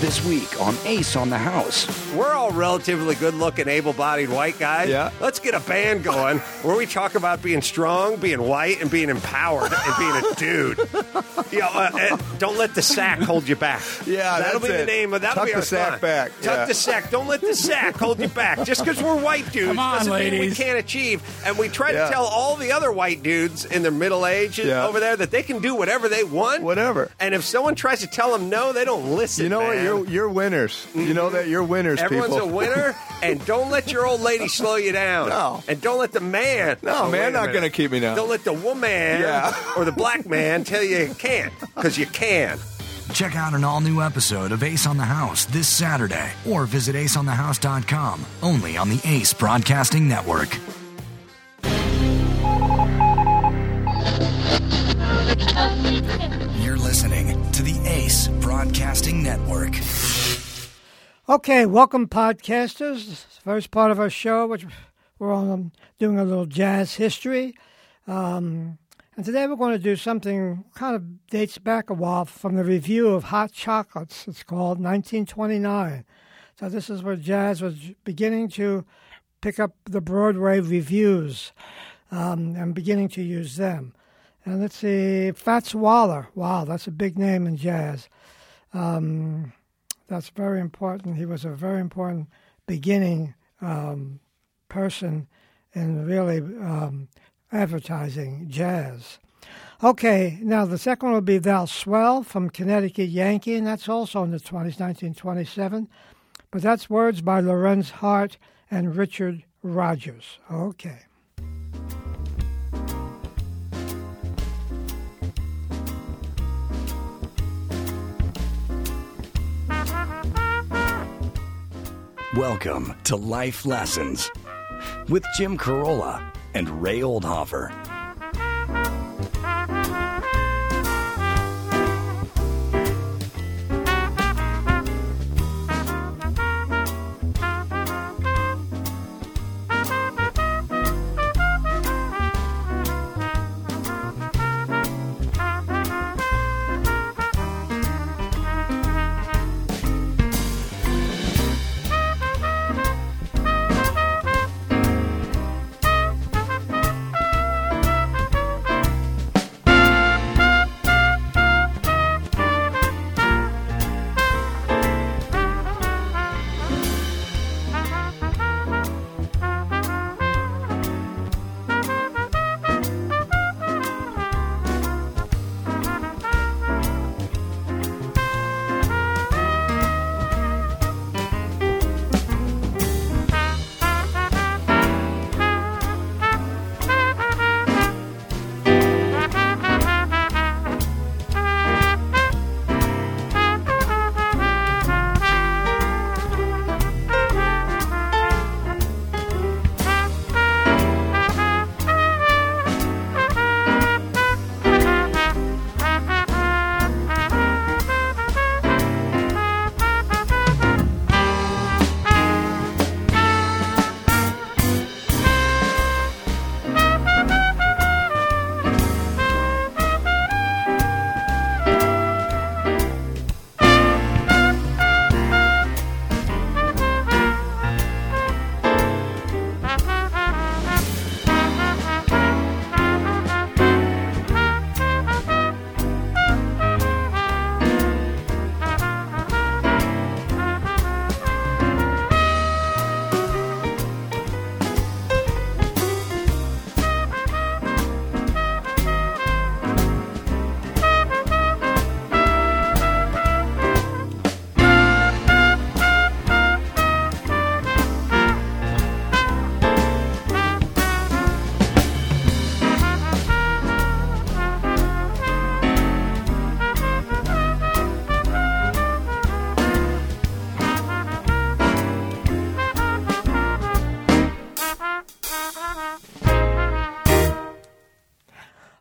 This week on Ace on the House. We're all relatively good looking, able bodied white guys. Yeah. Let's get a band going where we talk about being strong, being white, and being empowered and being a dude. you know, uh, and don't let the sack hold you back. Yeah, that'll that's be the name of that'll Tuck be the sack song. back, Tuck yeah. the sack. Don't let the sack hold you back. Just because we're white dudes Come on, doesn't mean we can't achieve. And we try Yeah. to tell all the other white dudes in their middle age Yeah. over there that they can do whatever they want. Whatever. And if someone tries to tell them no, they don't listen. You know what? man. You're you're winners. You know that you're winners, Everyone's people. a winner, and don't let your old lady slow you down. No. And don't let the man. No, Oh, man, not gonna keep me down. Don't let the woman Yeah. or the black man tell you you can't, because you can. Check out an all new episode of Ace on the House this Saturday or visit aceonthehouse.com only on the Ace Broadcasting Network. You're listening Ace Broadcasting Network. Okay, welcome, podcasters. First part of our show, which we're on doing a little jazz history. Um, and today we're going to do something kind of dates back a while from the revue of Hot Chocolates. It's called 1929. So this is where jazz was beginning to pick up the Broadway revues um, and beginning to use them. And let's see, Fats Waller. Wow, that's a big name in jazz. Um, that's very important. He was a very important beginning um, person in really um, advertising jazz. Okay, now the second one will be Thou Swell from Connecticut Yankee, and that's also in the 20s, 1927. But that's words by Lorenz Hart and Richard Rodgers. Okay. Welcome to Life Lessons with Jim Carolla and Ray Oldhofer.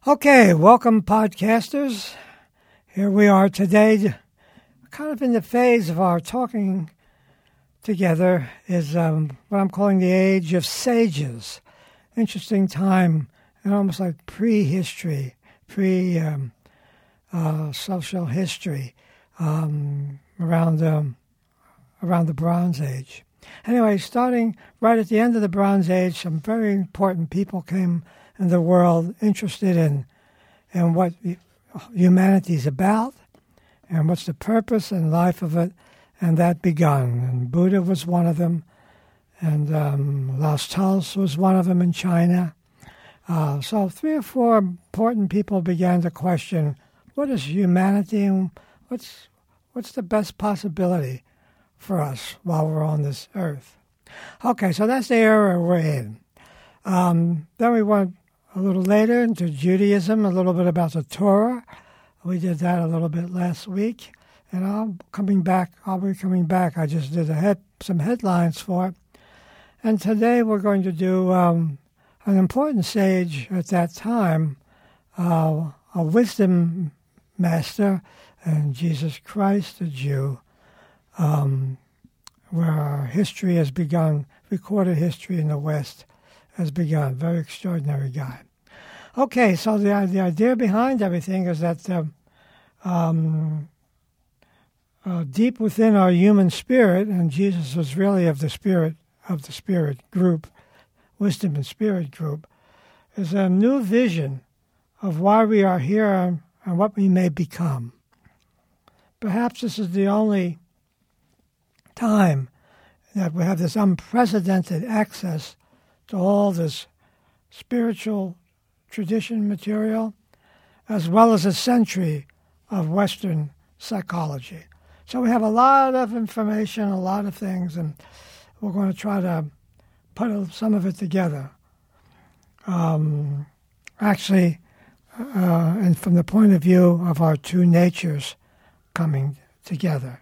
Okay, welcome, podcasters. Here we are today, kind of in the phase of our talking together, is um, what I'm calling the age of sages. Interesting time, and almost like prehistory, pre um, uh, social history. um, around around the Bronze Age. Anyway, starting right at the end of the Bronze Age, some very important people came the world interested in in what humanity is about and what's the purpose and life of it, and that begun. And Buddha was one of them, and um, Tulls was one of them in China. Uh, so three or four important people began to question what is humanity and what's what's the best possibility for us while we're on this earth. Okay, so that's the era we're in. Um, then we went a little later into Judaism, a little bit about the Torah. We did that a little bit last week, and I'm coming back. I'll be coming back. I just did head, some headlines for it, and today we're going to do um, an important sage at that time, uh, a wisdom master, and Jesus Christ, a Jew, um, where history has begun, recorded history in the West has begun. Very extraordinary guy. Okay, so the the idea behind everything is that um, um, uh, deep within our human spirit, and Jesus was really of the spirit of the spirit group, wisdom and spirit group, is a new vision of why we are here and what we may become. Perhaps this is the only time that we have this unprecedented access to all this spiritual tradition material, as well as a century of Western psychology. So we have a lot of information, a lot of things, and we're going to try to put some of it together. Um, actually, uh, and from the point of view of our two natures coming together.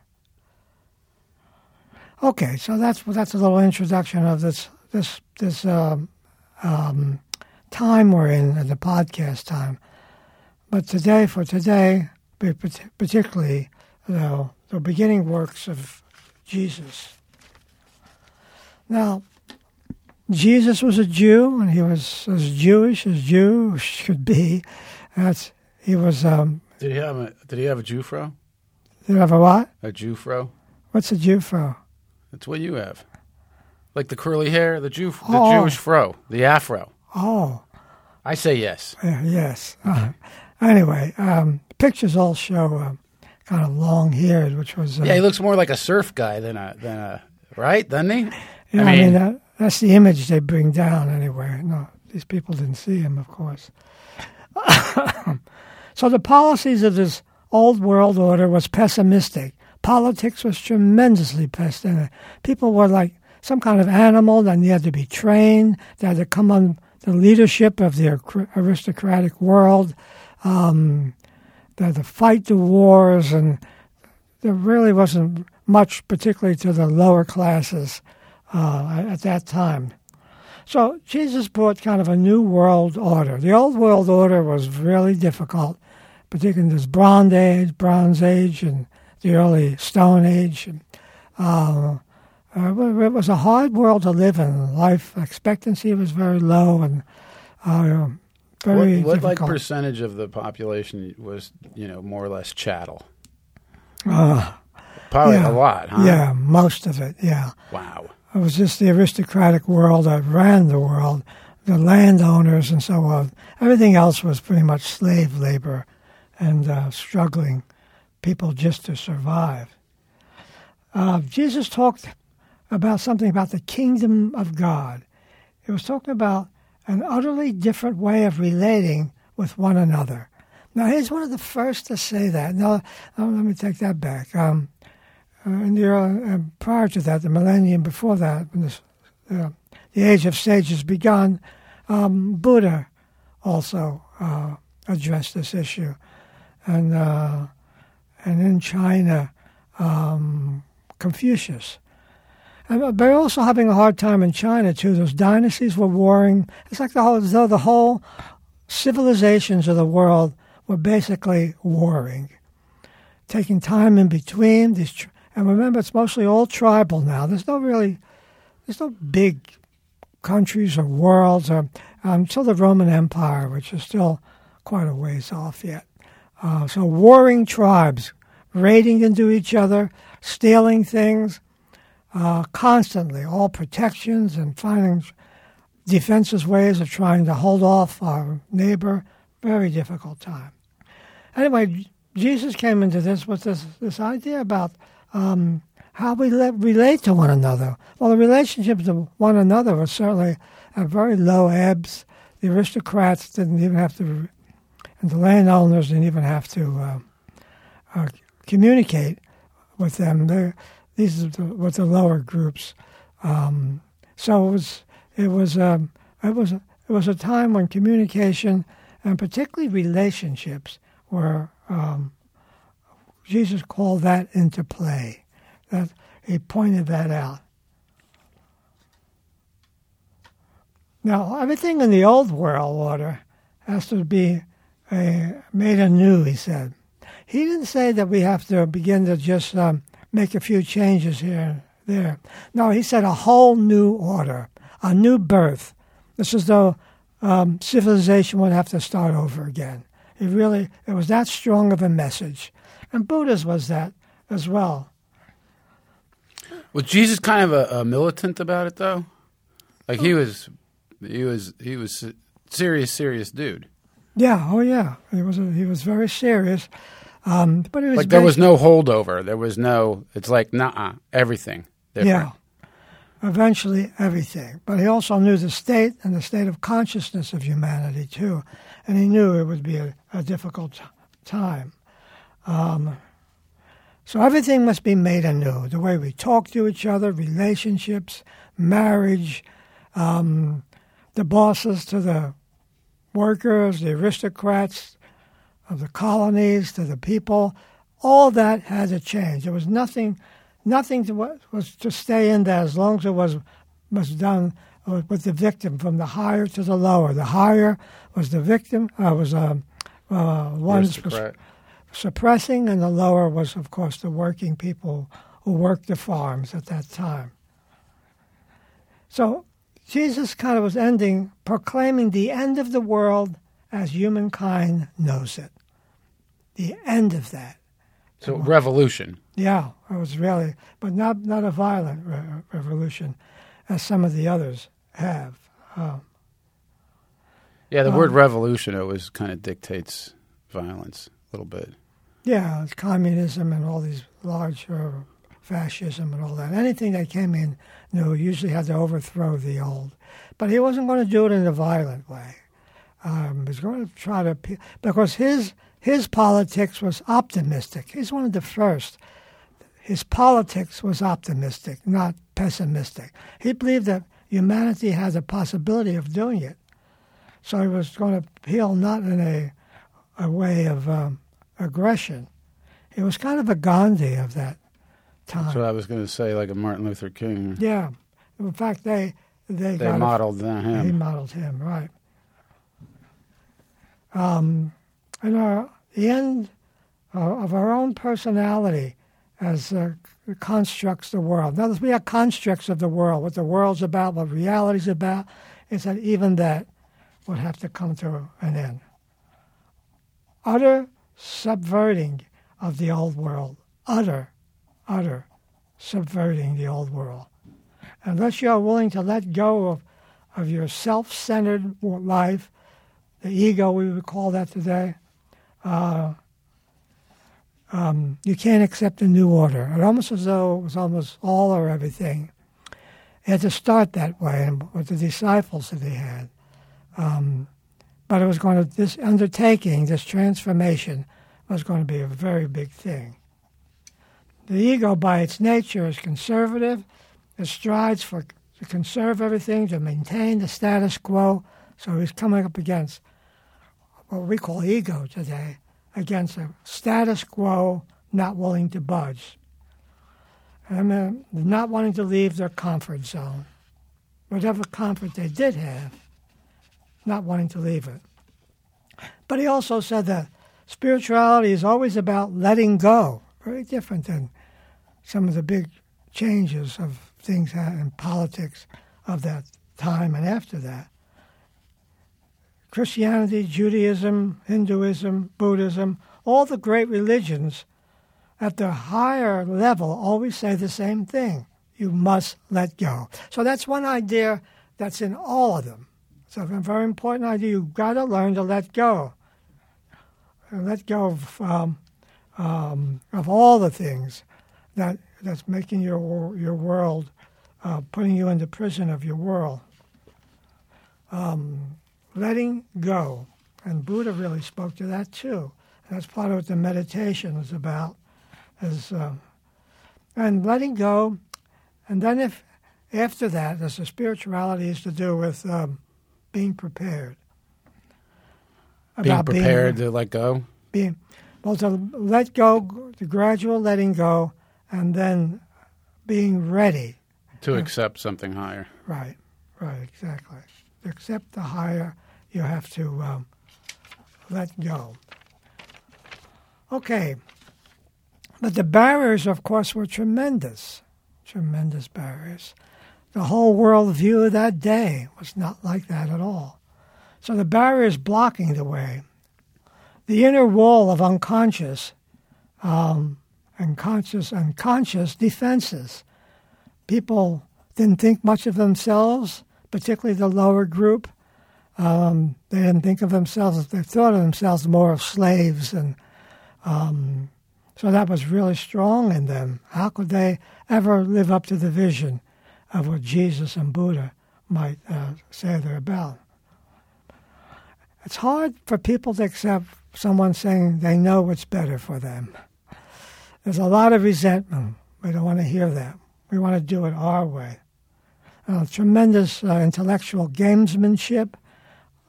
Okay, so that's that's a little introduction of this this this um, um, time we're in, the podcast time. But today, for today, particularly know, the beginning works of Jesus. Now, Jesus was a Jew, and he was as Jewish as Jews should be. That's he was. Um, did he have a Did he have a Jewfro? Did he have a what? A Jew Jewfro. What's a Jew Jewfro? That's what you have. Like the curly hair, the Jew, the Oh. Jewish fro, the afro. Oh, I say yes. uh, yes. Uh, anyway, um, pictures all show uh, kind of long haired, which was. Uh, Yeah, he looks more like a surf guy than a than a right, doesn't he? Yeah, I mean, that, that's the image they bring down anyway. No, these people didn't see him, of course. so the policies of this old world order was pessimistic. Politics was tremendously pessimistic. People were like some kind of animal that needed to be trained. They had to come on the leadership of the aristocratic world. Um, they had to fight the wars, and there really wasn't much, particularly to the lower classes uh, at that time. So Jesus brought kind of a new world order. The old world order was really difficult, particularly in this Bronze Age, Bronze Age, and the early Stone Age. And, uh, uh, it was a hard world to live in. Life expectancy was very low and uh, very what, what like percentage of the population was you know more or less chattel? Uh, Probably yeah, a lot, huh? Yeah, most of it. Yeah. Wow. It was just the aristocratic world that ran the world, the landowners and so on. Everything else was pretty much slave labor and uh, struggling people just to survive. Uh, Jesus talked about something about the kingdom of God. It was talking about an utterly different way of relating with one another. Now, he's one of the first to say that. Now, let me take that back. Um, uh, in the early, uh, prior to that, the millennium before that, when this, uh, the age of sages begun, um, Buddha also uh, addressed this issue, and uh, and in China, um, Confucius. And they're also having a hard time in China too. Those dynasties were warring. It's like the whole, as though the whole civilizations of the world were basically warring, taking time in between these. And remember, it's mostly all tribal now. There's no really, there's no big countries or worlds or until the Roman Empire, which is still quite a ways off yet. Uh, so warring tribes raiding into each other, stealing things, uh, constantly, all protections and finding defensive ways of trying to hold off our neighbor. Very difficult time. Anyway, Jesus came into this with this, this idea about um, how we le- relate to one another. Well, the relationships to one another were certainly at very low ebbs. The aristocrats didn't even have to, and the landowners didn't even have to uh, uh, communicate with them. They're, these are the, with the lower groups. Um, so it was it was um, it was it was a time when communication and particularly relationships were um, Jesus called that into play. That he pointed that out. Now everything in the old world order has to be uh, made anew. He said. He didn't say that we have to begin to just um, make a few changes here there. No, he said a whole new order, a new birth. It's as though um, civilization would have to start over again. It really, it was that strong of a message. And Buddha's was that as well. Was Jesus kind of a, a militant about it, though? Like he was, he was, he was serious, serious dude. Yeah, oh yeah, he was. A, he was very serious, um, but it was Like there was no holdover. There was no. It's like nah, everything. Different. Yeah. Eventually, everything. But he also knew the state and the state of consciousness of humanity, too. And he knew it would be a, a difficult time. Um, so everything must be made anew the way we talk to each other, relationships, marriage, um, the bosses to the workers, the aristocrats of the colonies to the people. All that had to change. There was nothing nothing to, was to stay in there as long as it was was done with the victim from the higher to the lower. The higher was the victim, uh, was um, uh, was suppressing, and the lower was, of course, the working people who worked the farms at that time. So Jesus kind of was ending, proclaiming the end of the world as humankind knows it. The end of that. So revolution. Yeah, it was really, but not not a violent re- revolution, as some of the others have. Um, Yeah, the Um, word revolution always kind of dictates violence a little bit. yeah, it's communism and all these large uh, fascism and all that. Anything that came in new usually had to overthrow the old, but he wasn't going to do it in a violent way. Um, he was going to try to because his his politics was optimistic. He's one of the first. His politics was optimistic, not pessimistic. He believed that humanity has a possibility of doing it. So he was going to heal not in a, a way of um, aggression. He was kind of a Gandhi of that time. So I was going to say, like a Martin Luther King. yeah. In fact, they they, They got a- modeled uh, he modeled him, right. Um, and our, the end uh, of our own personality as uh, constructs the world. Now, we are constructs of the world, what the world's about, what reality's about, is that even that would have to come to an end. Utter subverting of the old world. Utter, utter subverting the old world. Unless you are willing to let go of, of your self centered life, the ego, we would call that today, uh, um, you can't accept a new order. It almost as though it was almost all or everything. It had to start that way, with the disciples that he had. Um, but it was going to this undertaking, this transformation, was going to be a very big thing. The ego, by its nature, is conservative. It strives for to conserve everything, to maintain the status quo. So he's coming up against what we call ego today, against a status quo, not willing to budge, and uh, not wanting to leave their comfort zone, whatever comfort they did have, not wanting to leave it. But he also said that spirituality is always about letting go, very different than some of the big changes of things in politics of that time and after that. Christianity, Judaism, Hinduism, Buddhism, all the great religions at the higher level always say the same thing. You must let go. So that's one idea that's in all of them. It's a very important idea. You've got to learn to let go. Let go of, um, um, of all the things that that's making your your world, uh, putting you in the prison of your world. Um, letting go, and Buddha really spoke to that too. And that's part of what the meditation is about, is uh, and letting go, and then if after that, as the spirituality is to do with um, being prepared. Being prepared to let go. being well to let go, the gradual letting go, and then being ready. To accept something higher. Right, right, exactly. To accept the higher, you have to um, let go. Okay, but the barriers, of course, were tremendous, tremendous barriers. The whole world view of that day was not like that at all. So the barriers blocking the way, the inner wall of unconscious, um, unconscious, unconscious defenses. People didn't think much of themselves, particularly the lower group. Um, they didn't think of themselves, they thought of themselves more as slaves. And um, so that was really strong in them. How could they ever live up to the vision of what Jesus and Buddha might uh, say they're about? It's hard for people to accept someone saying they know what's better for them. There's a lot of resentment. We don't want to hear that. We want to do it our way. Uh, tremendous uh, intellectual gamesmanship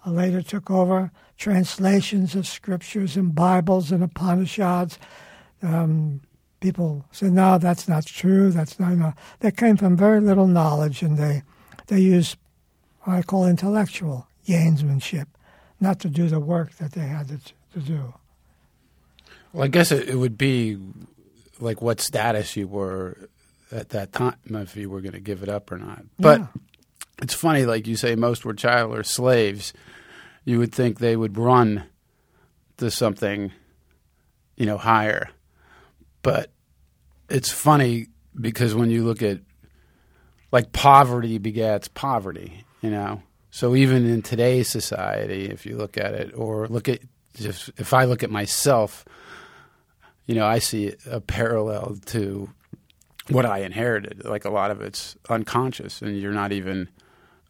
uh, later took over. Translations of scriptures and Bibles and Upanishads. Um, people said, no, that's not true. That's not. No. They came from very little knowledge, and they they used what I call intellectual gamesmanship, not to do the work that they had to, to do. Well, I guess it, it would be like what status you were at that time if you were going to give it up or not. But Yeah. it's funny, like you say, most were child or slaves. You would think they would run to something, you know, higher. But it's funny because when you look at like poverty begets poverty, you know. So even in today's society, if you look at it, or look at if I look at myself, you know, I see a parallel to what I inherited. Like a lot of it's unconscious, and you're not even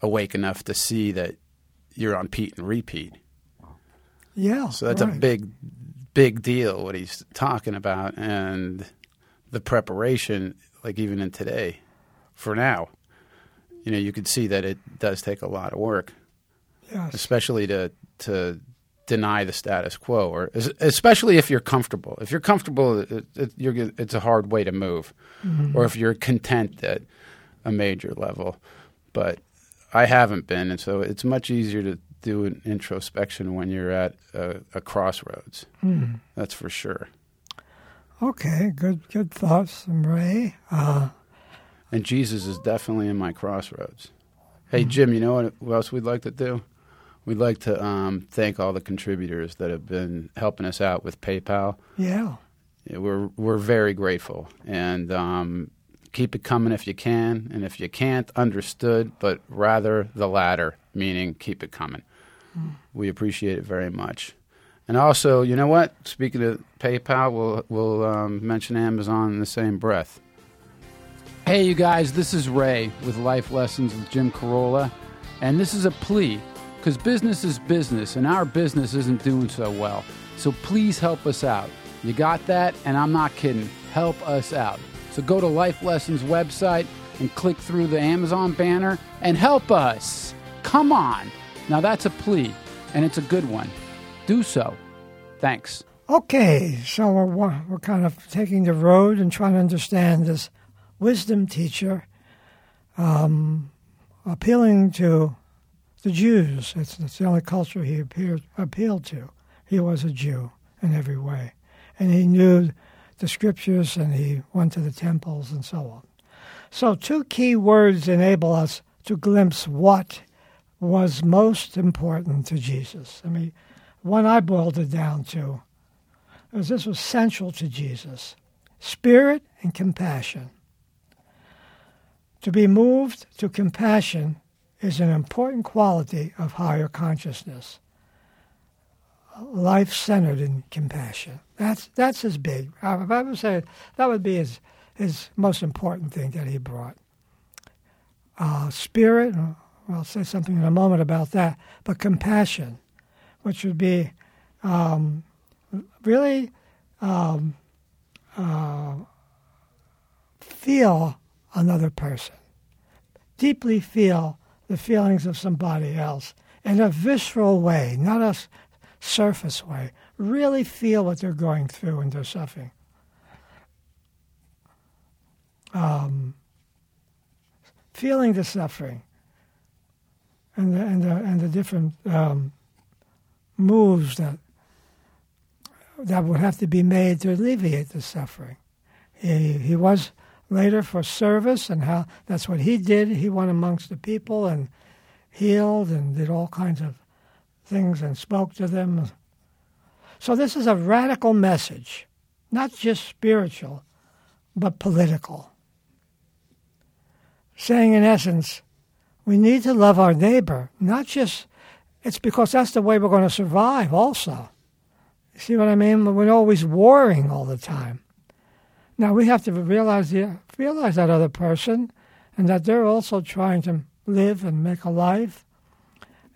awake enough to see that you're on Pete and repeat. Yeah. So that's a big, big deal what he's talking about, and the preparation, like even in today, for now, you know, you could see that it does take a lot of work, Yes. especially to to deny the status quo, or especially if you're comfortable. If you're comfortable, it, it, you're, it's a hard way to move, mm-hmm. or if you're content at a major level. But I haven't been, and so it's much easier to do an introspection when you're at a, a crossroads. That's for sure. Okay. Good. Good thoughts, Ray. Uh, And Jesus is definitely in my crossroads. Hey, Jim, you know what, what else we'd like to do? We'd like to um, thank all the contributors that have been helping us out with PayPal. yeah. Yeah, We're we're very grateful, and um, keep it coming if you can, and if you can't, understood, but rather the latter, meaning keep it coming. We appreciate it very much. And also, you know what? Speaking of PayPal, we'll we'll um, mention Amazon in the same breath. Hey, you guys, this is Ray with Life Lessons with Jim Carolla, and this is a plea because business is business, and our business isn't doing so well. So please help us out. You got that? And I'm not kidding. Help us out. So go to Life Lessons website and click through the Amazon banner and help us. Come on. Now that's a plea, and it's a good one. Do so. Thanks. Okay, so we're, we're kind of taking the road and trying to understand this wisdom teacher um, appealing to the Jews. It's, it's the only culture he appeared, appealed to. He was a Jew in every way. And he knew the scriptures and he went to the temples and so on. So, two key words enable us to glimpse what was most important to Jesus. I mean, one I boiled it down to is this was central to Jesus. spirit and compassion. To be moved to compassion is an important quality of higher consciousness. Life centered in compassion. That's that's his big. I would say that would be his his most important thing that he brought. Uh, spirit. I'll say something in a moment about that. But compassion, which would be um, really um, uh, feel another person, deeply feel the feelings of somebody else in a visceral way, not a surface way. Really feel what they're going through and their suffering. Um, feeling the suffering and the, and the, and the different um, moves that that would have to be made to alleviate the suffering. He, he was later for service, and how that's what he did. He went amongst the people and healed and did all kinds of things and spoke to them. So this is a radical message, not just spiritual, but political. Saying in essence, we need to love our neighbor, not just, it's because that's the way we're going to survive also. You see what I mean? We're always warring all the time. Now we have to realize the, realize that other person, and that they're also trying to live and make a life.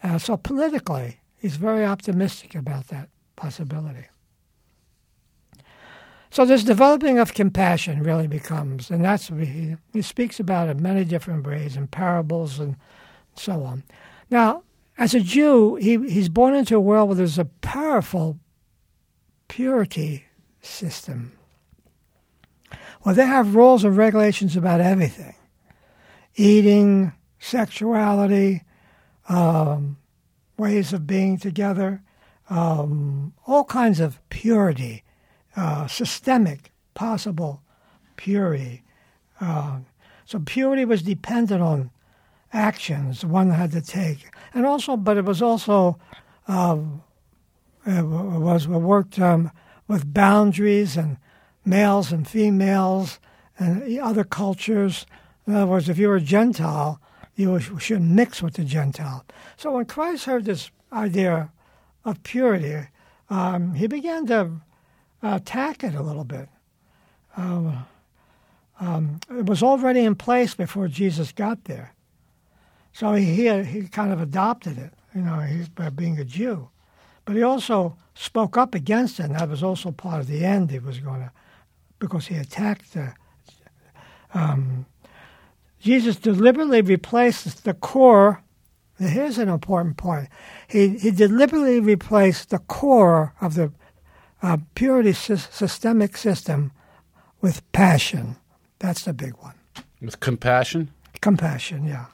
Uh, so politically, he's very optimistic about that possibility. So this developing of compassion really becomes, and that's he, he speaks about it many different ways in parables and so on. Now, as a Jew, he, he's born into a world where there's a powerful purity system. Well, they have rules and regulations about everything eating, sexuality, um, ways of being together, um, all kinds of purity, uh, systemic, possible purity. Uh, so purity was dependent on actions one had to take, and also, but it was also um, it was worked um, with boundaries and males and females and other cultures. In other words, if you were a Gentile, you shouldn't mix with the Gentile. So when Christ heard this idea of purity, um, he began to attack it a little bit. Um, um, it was already in place before Jesus got there. So he, he, he kind of adopted it, you know, he, by being a Jew. But he also spoke up against it, and that was also part of the end he was going to because he attacked the. Um, Jesus deliberately replaces the core. Here's an important point. He, he deliberately replaced the core of the uh, purity sy- systemic system with passion. That's the big one. With compassion? Compassion, yeah.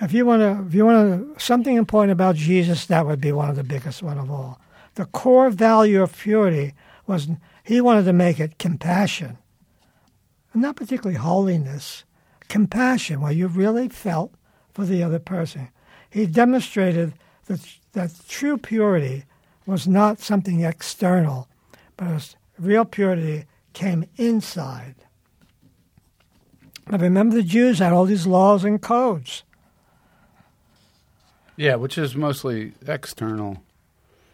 If you want to, if you want to, something important about Jesus, that would be one of the biggest one of all. The core value of purity was he wanted to make it compassion, not particularly holiness, compassion, where you really felt for the other person. He demonstrated that, that true purity was not something external, but real purity came inside. But remember, the Jews had all these laws and codes. Yeah, which is mostly external.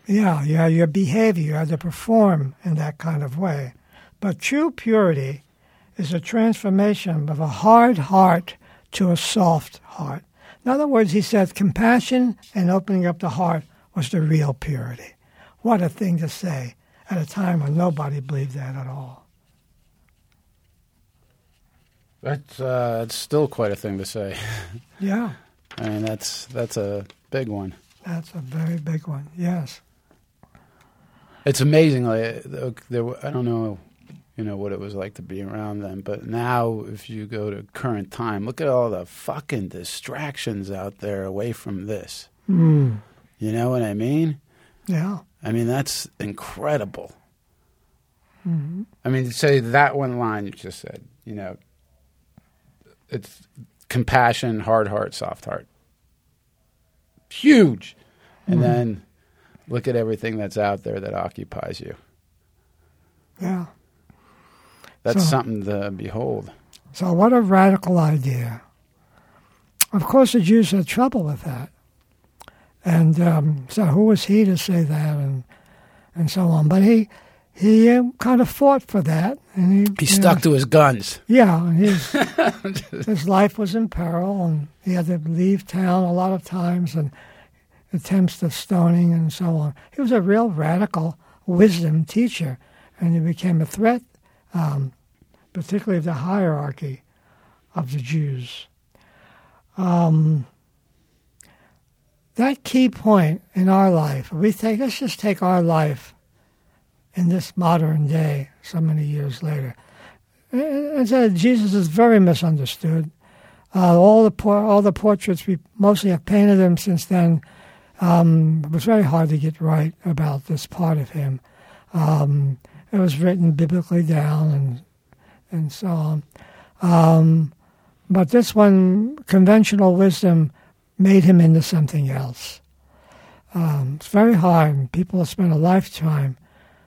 Yeah, yeah, your behavior, you have to perform in that kind of way. But true purity is a transformation of a hard heart to a soft heart. In other words, he said compassion and opening up the heart was the real purity. What a thing to say at a time when nobody believed that at all. That's uh, that's still quite a thing to say. Yeah. I mean, that's that's a big one. That's a very big one. Yes. It's amazing. Like there, I don't know, you know what it was like to be around them, but now if you go to current time, look at all the fucking distractions out there away from this. Mm. You know what I mean? Yeah. I mean that's incredible. Mm-hmm. I mean, say that one line you just said. You know, it's compassion, hard heart, soft heart. Huge. And Mm-hmm. then look at everything that's out there that occupies you. Yeah. That's So- something to behold. So, what a radical idea. Of course, the Jews had trouble with that. And um, so, who was he to say that and, and so on? But he, he um, kind of fought for that. And he, He stuck know, to his guns. Yeah, and his, his life was in peril, and he had to leave town a lot of times, and attempts of stoning and so on. He was a real radical wisdom teacher, and he became a threat, um, particularly of the hierarchy of the Jews. Um, that key point in our life, we take, let's just take our life in this modern day, so many years later. And so Jesus is very misunderstood. Uh, all the por- all the portraits we mostly have painted him since then. Um, it was very hard to get right about this part of him. Um, it was written biblically down and and so on. Um, but this one, conventional wisdom, made him into something else. Um, it's very hard. People have spent a lifetime,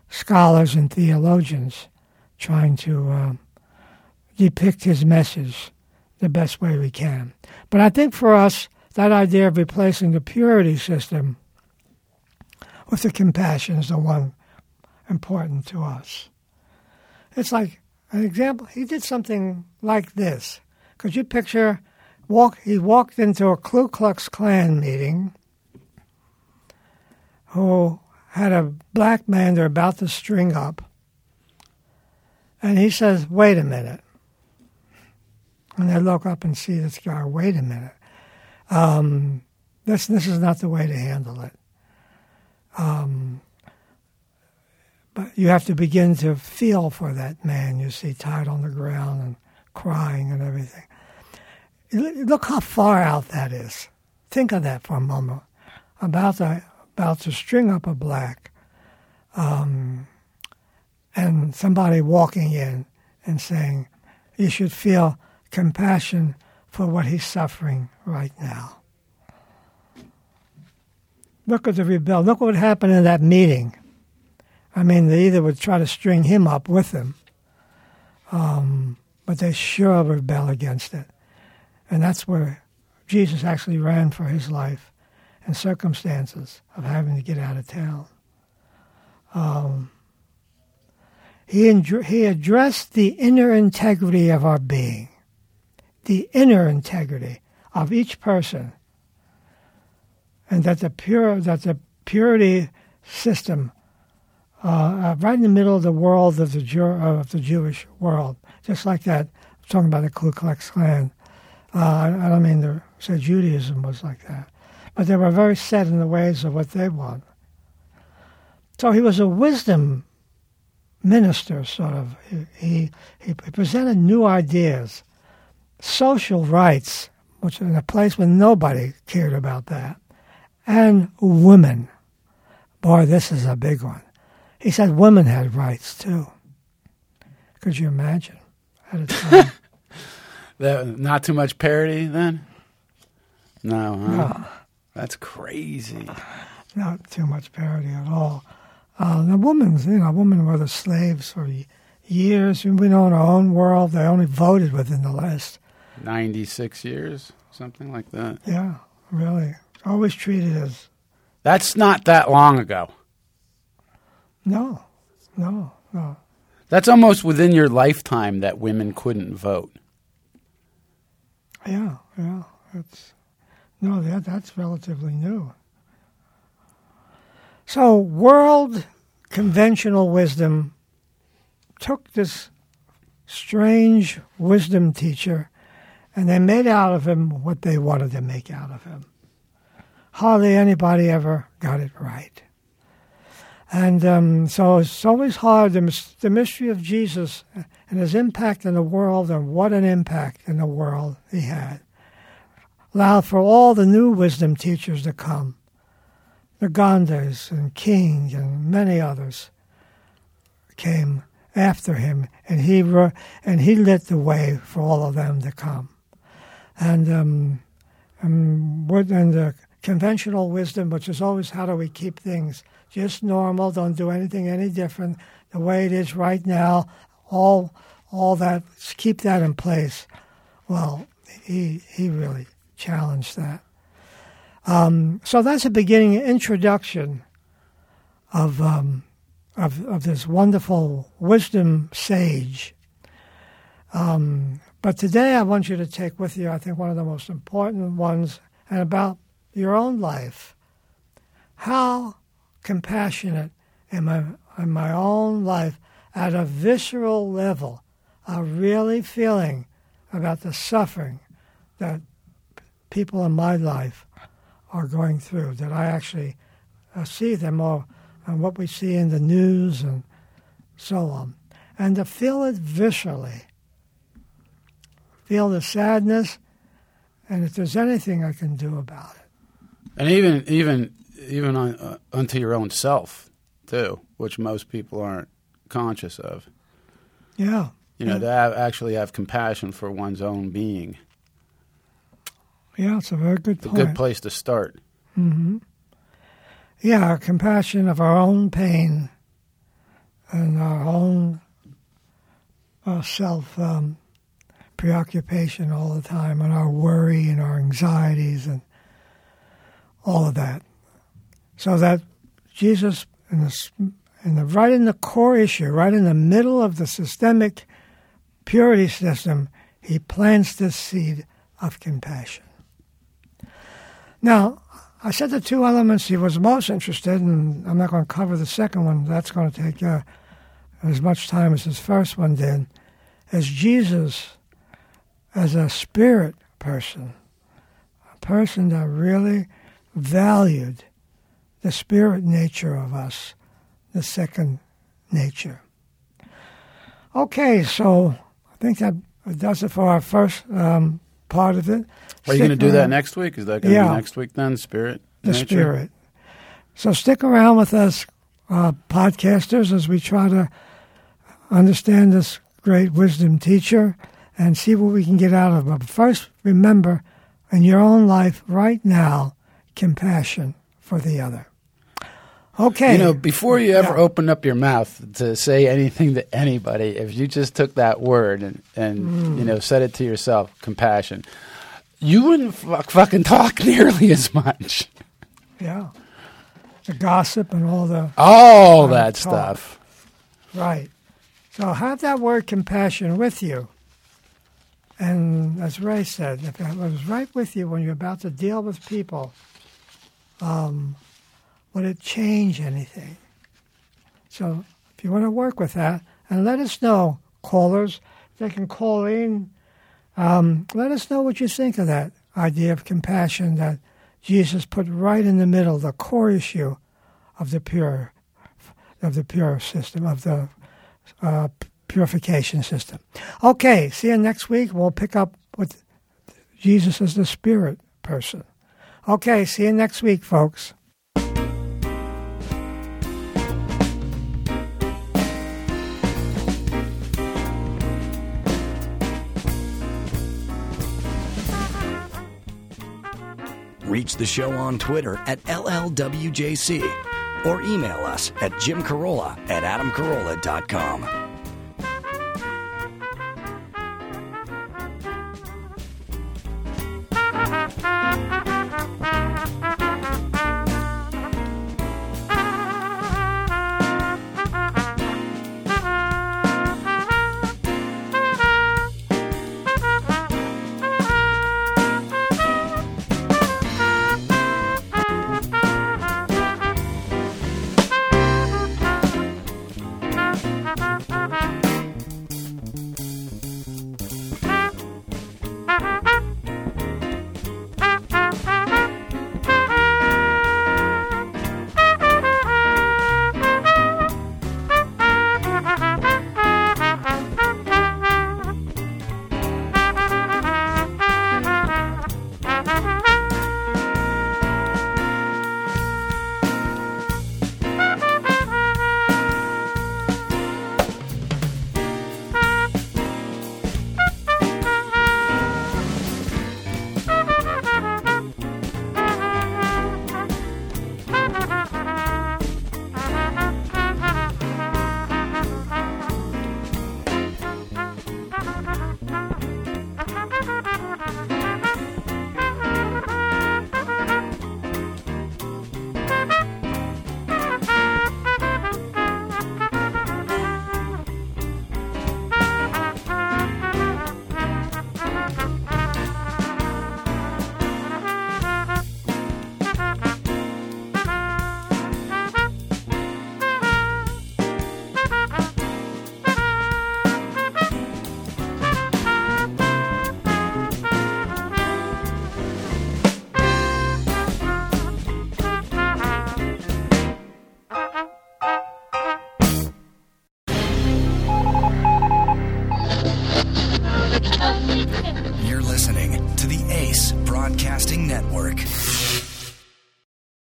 scholars and theologians, trying to um, depict his message the best way we can. But I think for us, that idea of replacing the purity system with the compassion is the one important to us. It's like an example. He did something like this. Could you picture? Walk. He walked into a Ku Klux Klan meeting. Who had a black man they're about to string up, and he says, "Wait a minute." And they look up and see this guy. Wait a minute. Um, this this is not the way to handle it. Um, you have to begin to feel for that man you see tied on the ground and crying and everything. Look how far out that is. Think of that for a moment. About to about to string up a black, um, and somebody walking in and saying, "You should feel compassion for what he's suffering right now." Look at the rebel. Look what happened in that meeting. I mean, they either would try to string him up with them, um, but they sure rebel against it. And that's where Jesus actually ran for his life and circumstances of having to get out of town. Um, he, he addressed the inner integrity of our being, the inner integrity of each person, and that the pure that the purity system uh, uh, right in the middle of the world of the Jew- of the Jewish world, just like that. I'm talking about the Ku Klux Klan. Uh, I, I don't mean to say Judaism was like that, but they were very set in the ways of what they want. So he was a wisdom minister, sort of. He he, he presented new ideas, social rights, which in a place where nobody cared about that, and women. Boy, this is a big one. He said women had rights too. Could you imagine? At a time. That, not too much parody then? No, huh? no, That's crazy. not too much parody at all. Uh, the women, you know, women were the slaves for years. We know in our own world, they only voted within the last, 96 years, something like that. yeah, really. Always treated as, That's not that long ago. No, no, no. That's almost within your lifetime that women couldn't vote. Yeah, yeah. It's, no, that, that's relatively new. So, world conventional wisdom took this strange wisdom teacher and they made out of him what they wanted to make out of him. Hardly anybody ever got it right. And um, so it's always hard, the, the mystery of Jesus and his impact in the world, and what an impact in the world he had. Allowed for all the new wisdom teachers to come the Gandhis and King and many others came after him, and he ru- and he lit the way for all of them to come. And um, and, what- and the conventional wisdom, which is always how do we keep things just normal, don't do anything any different, the way it is right now, all all that, keep that in place. Well, he he really challenged that. Um, so that's a beginning introduction of, um, of of this wonderful wisdom sage. Um, but today I want you to take with you, I think, one of the most important ones, and about your own life. How compassionate am I in my own life at a visceral level, of really feeling about the suffering that people in my life are going through, that I actually uh, see them all and what we see in the news and so on. And to feel it viscerally, feel the sadness, and if there's anything I can do about it. And even even even on, uh, unto your own self too, which most people aren't conscious of. Yeah. You know, yeah. to have, actually have compassion for one's own being. Yeah, it's a very good It's a good place to start. hmm Yeah, our compassion of our own pain and our own uh, self um, preoccupation all the time, and our worry and our anxieties and all of that. So that Jesus, in the, in the right in the core issue, right in the middle of the systemic purity system, he plants this seed of compassion. Now, I said the two elements he was most interested in. I'm not going to cover the second one. That's going to take uh, as much time as his first one did. As Jesus, as a spirit person, a person that really valued the spirit nature of us, the second nature. Okay, so I think that does it for our first um, part of it. Are you going to do that next week? Is that going to Yeah. be next week then? Spirit? the nature? spirit. So stick around with us, uh, podcasters, as we try to understand this great wisdom teacher and see what we can get out of it. But first, remember in your own life right now, compassion for the other. Okay. You know, before you ever Yeah. open up your mouth to say anything to anybody, if you just took that word and, and Mm. you know said it to yourself, compassion, you wouldn't fuck, fucking talk nearly as much. yeah. The gossip and all the All that talk. stuff. Right. So have that word compassion with you. And as Ray said, if it was right with you when you're about to deal with people, um, would it change anything? So if you want to work with that, and let us know, callers, they can call in. Um, let us know what you think of that idea of compassion that Jesus put right in the middle, the core issue of the pure, of the pure system, of the uh, purification system. Okay, see you next week. We'll pick up with Jesus as the spirit person. Okay, see you next week, folks. Reach the show on Twitter at LLWJC or email us at jimcarolla at adamcarolla.com.